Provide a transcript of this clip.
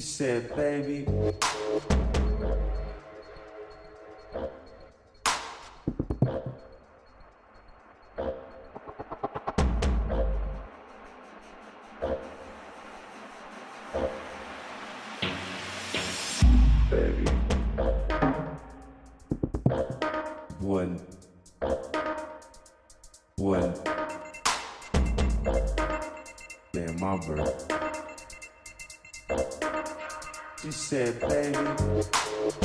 One. One. Said, baby,